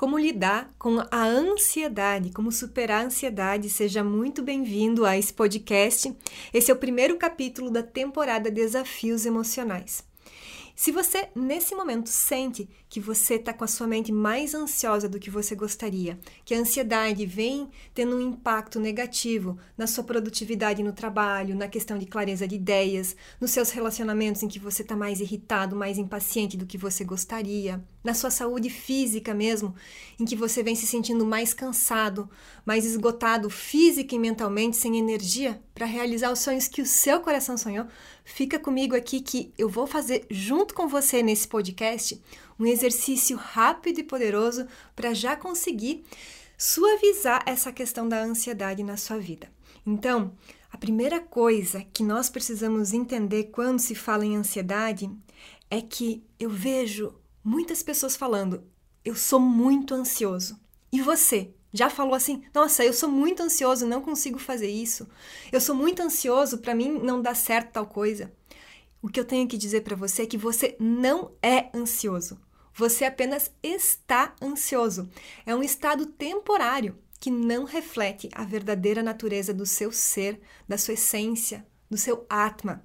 como lidar com a ansiedade, como superar a ansiedade. Seja muito bem-vindo a esse podcast. Esse é o primeiro capítulo da temporada Desafios Emocionais. Se você, nesse momento, sente que você está com a sua mente mais ansiosa do que você gostaria, que a ansiedade vem tendo um impacto negativo na sua produtividade no trabalho, na questão de clareza de ideias, nos seus relacionamentos em que você está mais irritado, mais impaciente do que você gostaria, na sua saúde física mesmo, em que você vem se sentindo mais cansado, mais esgotado física e mentalmente, sem energia para realizar os sonhos que o seu coração sonhou, fica comigo aqui que eu vou fazer junto com você nesse podcast um exercício rápido e poderoso para já conseguir suavizar essa questão da ansiedade na sua vida. Então, a primeira coisa que nós precisamos entender quando se fala em ansiedade é que eu vejo muitas pessoas falando: eu sou muito ansioso. E você? Já falou assim: nossa, eu sou muito ansioso, não consigo fazer isso. Eu sou muito ansioso, para mim não dá certo tal coisa. O que eu tenho que dizer para você é que você não é ansioso. Você apenas está ansioso. É um estado temporário que não reflete a verdadeira natureza do seu ser, da sua essência, do seu Atma.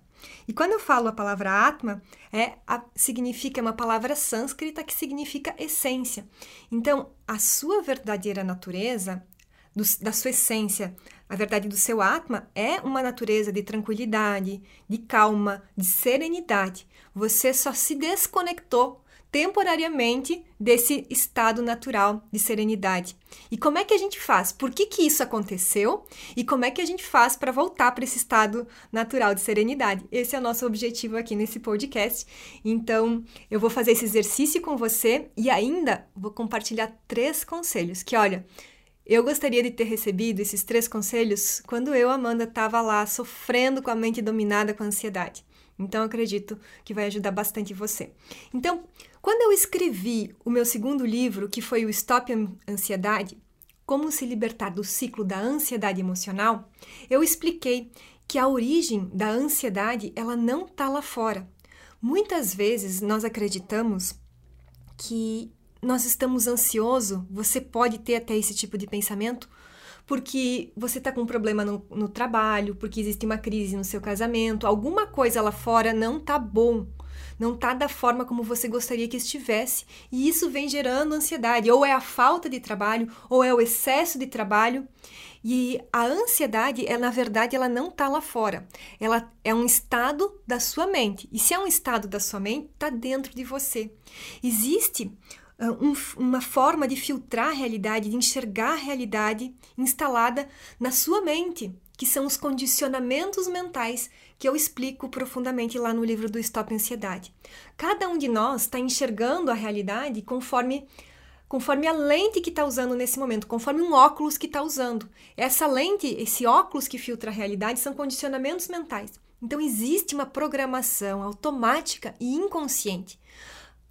E quando eu falo a palavra Atma, é a, significa é uma palavra sânscrita que significa essência. Então, a sua verdadeira natureza, do, da sua essência, a verdade do seu Atma é uma natureza de tranquilidade, de calma, de serenidade. Você só se desconectou temporariamente desse estado natural de serenidade. E como é que a gente faz? Por que, que isso aconteceu? E como é que a gente faz para voltar para esse estado natural de serenidade? Esse é o nosso objetivo aqui nesse podcast. Então, eu vou fazer esse exercício com você e ainda vou compartilhar três conselhos que, olha, eu gostaria de ter recebido esses três conselhos quando eu, Amanda, estava lá sofrendo com a mente dominada com a ansiedade. Então, acredito que vai ajudar bastante você. Então, quando eu escrevi o meu segundo livro, que foi o Stop Ansiedade, Como se libertar do ciclo da ansiedade emocional, eu expliquei que a origem da ansiedade ela não está lá fora. Muitas vezes nós acreditamos que nós estamos ansiosos, você pode ter até esse tipo de pensamento, porque você está com um problema no, no, trabalho, porque existe uma crise no seu casamento, alguma coisa lá fora não está bom não está da forma como você gostaria que estivesse, e isso vem gerando ansiedade, ou é a falta de trabalho, ou é o excesso de trabalho. E a ansiedade, é, na verdade, ela não está lá fora. Ela é um estado da sua mente. E se é um estado da sua mente, está dentro de você. Existe uh, um, uma forma de filtrar a realidade, de enxergar a realidade instalada na sua mente, que são os condicionamentos mentais que eu explico profundamente lá no livro do Stop Ansiedade. Cada um de nós está enxergando a realidade conforme conforme a lente que está usando nesse momento, conforme um óculos que está usando. Essa lente, esse óculos que filtra a realidade, são condicionamentos mentais. Então existe uma programação automática e inconsciente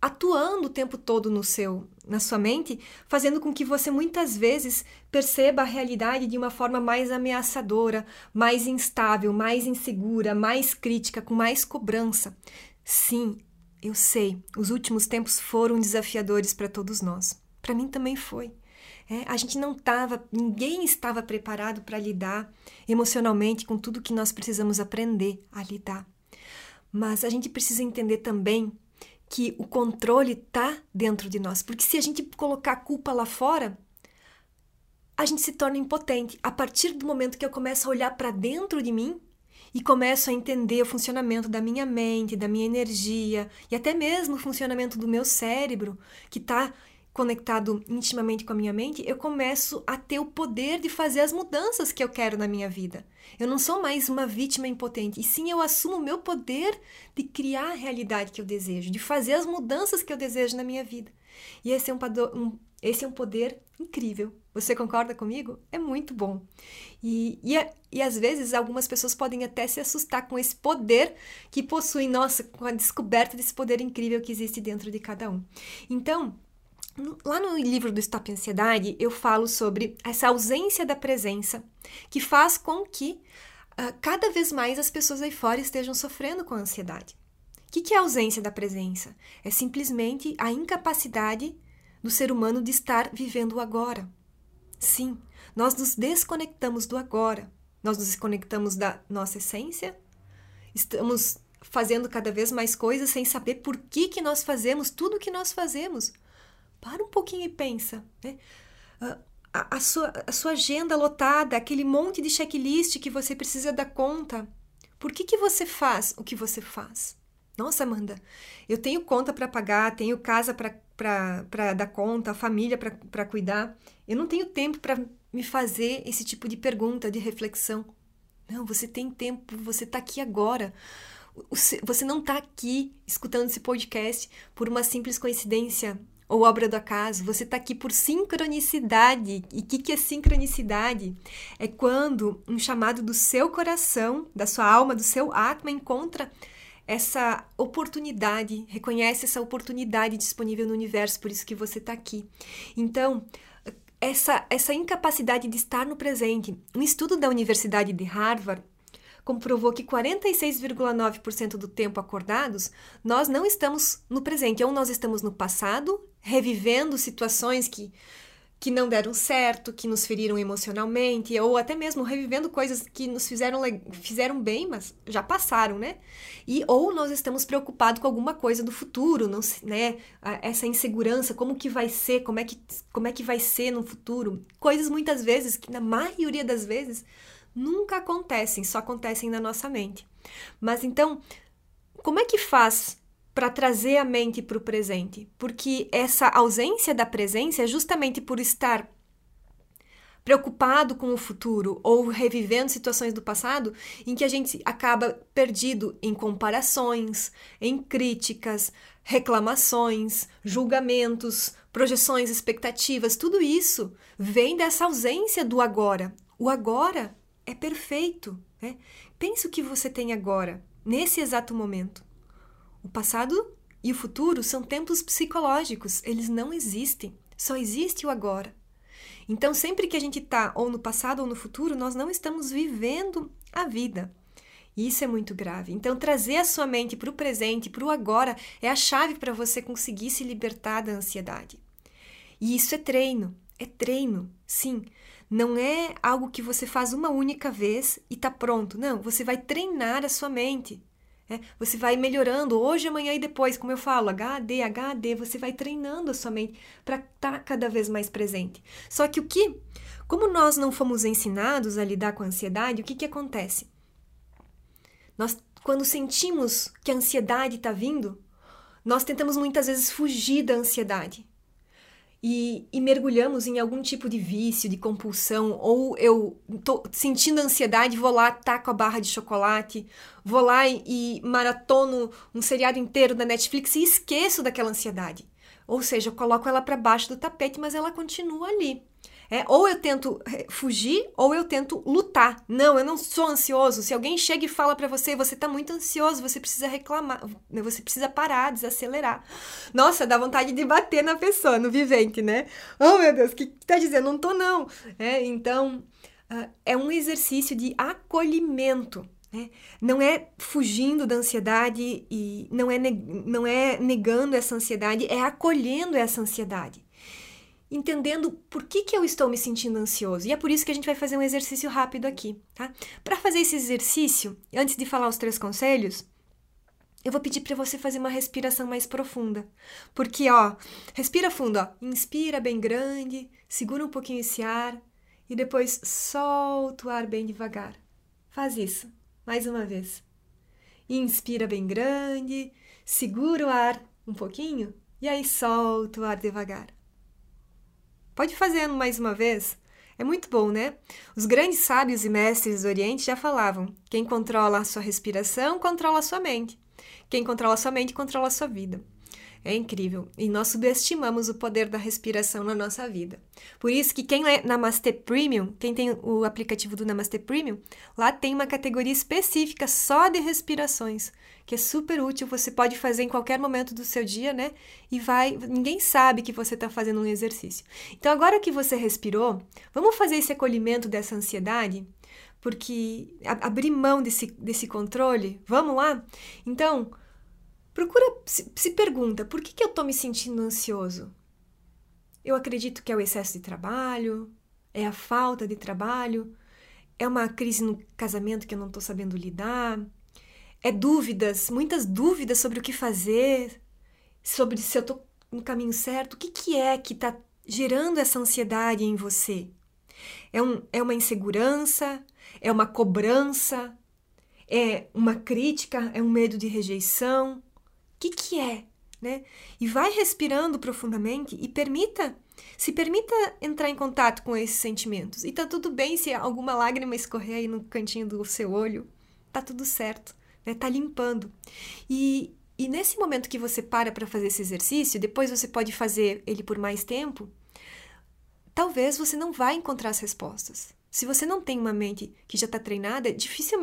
atuando o tempo todo no seu, na sua mente, fazendo com que você muitas vezes perceba a realidade de uma forma mais ameaçadora, mais instável, mais insegura, mais crítica, com mais cobrança. Sim, eu sei, os últimos tempos foram desafiadores para todos nós. Para mim também foi. É, a gente não estava, ninguém estava preparado para lidar emocionalmente com tudo que nós precisamos aprender a lidar. Mas a gente precisa entender também que o controle está dentro de nós. Porque se a gente colocar a culpa lá fora, a gente se torna impotente. A partir do momento que eu começo a olhar para dentro de mim e começo a entender o funcionamento da minha mente, da minha energia e até mesmo o funcionamento do meu cérebro, que está conectado intimamente com a minha mente, eu começo a ter o poder de fazer as mudanças que eu quero na minha vida. Eu não sou mais uma vítima impotente, e sim eu assumo o meu poder de criar a realidade que eu desejo, de fazer as mudanças que eu desejo na minha vida. E esse é um, um esse é um poder incrível. Você concorda comigo? É muito bom. E, e, e às vezes algumas pessoas podem até se assustar com esse poder que possuem, nossa, com a descoberta desse poder incrível que existe dentro de cada um. Então, Lá no livro do Stop Ansiedade, eu falo sobre essa ausência da presença que faz com que uh, cada vez mais as pessoas aí fora estejam sofrendo com a ansiedade. O que, que é a ausência da presença? É simplesmente a incapacidade do ser humano de estar vivendo o agora. Sim, nós nos desconectamos do agora. Nós nos desconectamos da nossa essência. Estamos fazendo cada vez mais coisas sem saber por que, que nós fazemos tudo o que nós fazemos. Para um pouquinho e pensa. Né? A, a, sua, a sua agenda lotada, aquele monte de checklist que você precisa dar conta. Por que, que você faz o que você faz? Nossa, Amanda, eu tenho conta para pagar, tenho casa para dar conta, família para cuidar. Eu não tenho tempo para me fazer esse tipo de pergunta, de reflexão. Não, você tem tempo, você está aqui agora. Você não está aqui escutando esse podcast por uma simples coincidência ou obra do acaso. Você está aqui por sincronicidade. E o que, que é sincronicidade? É quando um chamado do seu coração, da sua alma, do seu atma encontra essa oportunidade, reconhece essa oportunidade disponível no universo, por isso que você está aqui. Então, essa, essa incapacidade de estar no presente. Um estudo da Universidade de Harvard comprovou que 46,9% do tempo acordados, nós não estamos no presente, ou nós estamos no passado, revivendo situações que que não deram certo, que nos feriram emocionalmente, ou até mesmo revivendo coisas que nos fizeram, fizeram bem, mas já passaram, né? E ou nós estamos preocupados com alguma coisa do futuro, não, né? Essa insegurança, como que vai ser, como é que, como é que vai ser no futuro? Coisas muitas vezes, que na maioria das vezes, nunca acontecem, só acontecem na nossa mente. Mas então, como é que faz para trazer a mente para o presente, porque essa ausência da presença é justamente por estar preocupado com o futuro ou revivendo situações do passado em que a gente acaba perdido em comparações, em críticas, reclamações, julgamentos, projeções, expectativas, tudo isso vem dessa ausência do agora. O agora é perfeito. Né? Pense o que você tem agora, nesse exato momento. O passado e o futuro são tempos psicológicos, eles não existem. Só existe o agora. Então, sempre que a gente está ou no passado ou no futuro, nós não estamos vivendo a vida. E isso é muito grave. Então, trazer a sua mente para o presente, para o agora, é a chave para você conseguir se libertar da ansiedade. E isso é treino. É treino, sim. Não é algo que você faz uma única vez e está pronto. Não, você vai treinar a sua mente. É, você vai melhorando hoje, amanhã e depois, como eu falo, HD, HD, você vai treinando a sua mente para estar tá cada vez mais presente. Só que o que, como nós não fomos ensinados a lidar com a ansiedade, o que, que acontece? Nós, quando sentimos que a ansiedade está vindo, nós tentamos muitas vezes fugir da ansiedade e, e, mergulhamos em algum tipo de vício, de compulsão, ou eu tô sentindo ansiedade, vou lá, taco a barra de chocolate, vou lá e, e maratono um seriado inteiro da Netflix e esqueço daquela ansiedade. Ou seja, eu coloco ela para baixo do tapete, mas ela continua ali. É, ou eu tento eh, fugir ou eu tento lutar. Não, eu não sou ansioso. Se alguém chega e fala para você, você tá muito ansioso, você precisa reclamar, você precisa parar, desacelerar. Nossa, dá vontade de bater na pessoa, no vivente, né? Oh, meu Deus, o que, que tá dizendo? Não tô, não. É, então, uh, é um exercício de acolhimento. Né? Não é fugindo da ansiedade e não é, não é negando essa ansiedade, é acolhendo essa ansiedade entendendo por que, que eu estou me sentindo ansioso. E é por isso que a gente vai fazer um exercício rápido aqui, tá? Para fazer esse exercício, antes de falar os três conselhos, eu vou pedir para você fazer uma respiração mais profunda. Porque, ó, respira fundo, ó. Inspira bem grande, segura um pouquinho esse ar e depois solta o ar bem devagar. Faz isso, mais uma vez. Inspira bem grande, segura o ar um pouquinho e aí solta o ar devagar. Pode fazer mais uma vez? É muito bom, né? Os grandes sábios e mestres do Oriente já falavam: quem controla a sua respiração controla a sua mente. Quem controla a sua mente controla a sua vida. É incrível. E nós subestimamos o poder da respiração na nossa vida. Por isso que quem é Namaste Premium, quem tem o aplicativo do Namaste Premium, lá tem uma categoria específica só de respirações, que é super útil, você pode fazer em qualquer momento do seu dia, né? E vai, ninguém sabe que você está fazendo um exercício. Então agora que você respirou, vamos fazer esse acolhimento dessa ansiedade? Porque abrir mão desse, desse controle, vamos lá? Então, Procura, se, se pergunta, por que, que eu estou me sentindo ansioso? Eu acredito que é o excesso de trabalho, é a falta de trabalho, é uma crise no casamento que eu não estou sabendo lidar, é dúvidas, muitas dúvidas sobre o que fazer, sobre se eu estou no caminho certo, o que, que é que está gerando essa ansiedade em você? É, um, é uma insegurança? É uma cobrança? É uma crítica? É um medo de rejeição? O que, que é? Né? E vai respirando profundamente e permita, se permita entrar em contato com esses sentimentos. E tá tudo bem se alguma lágrima escorrer aí no cantinho do seu olho, tá tudo certo, né? Tá limpando. E, e nesse momento que você para para fazer esse exercício, depois você pode fazer ele por mais tempo, talvez você não vá encontrar as respostas. Se você não tem uma mente que já está treinada, dificilmente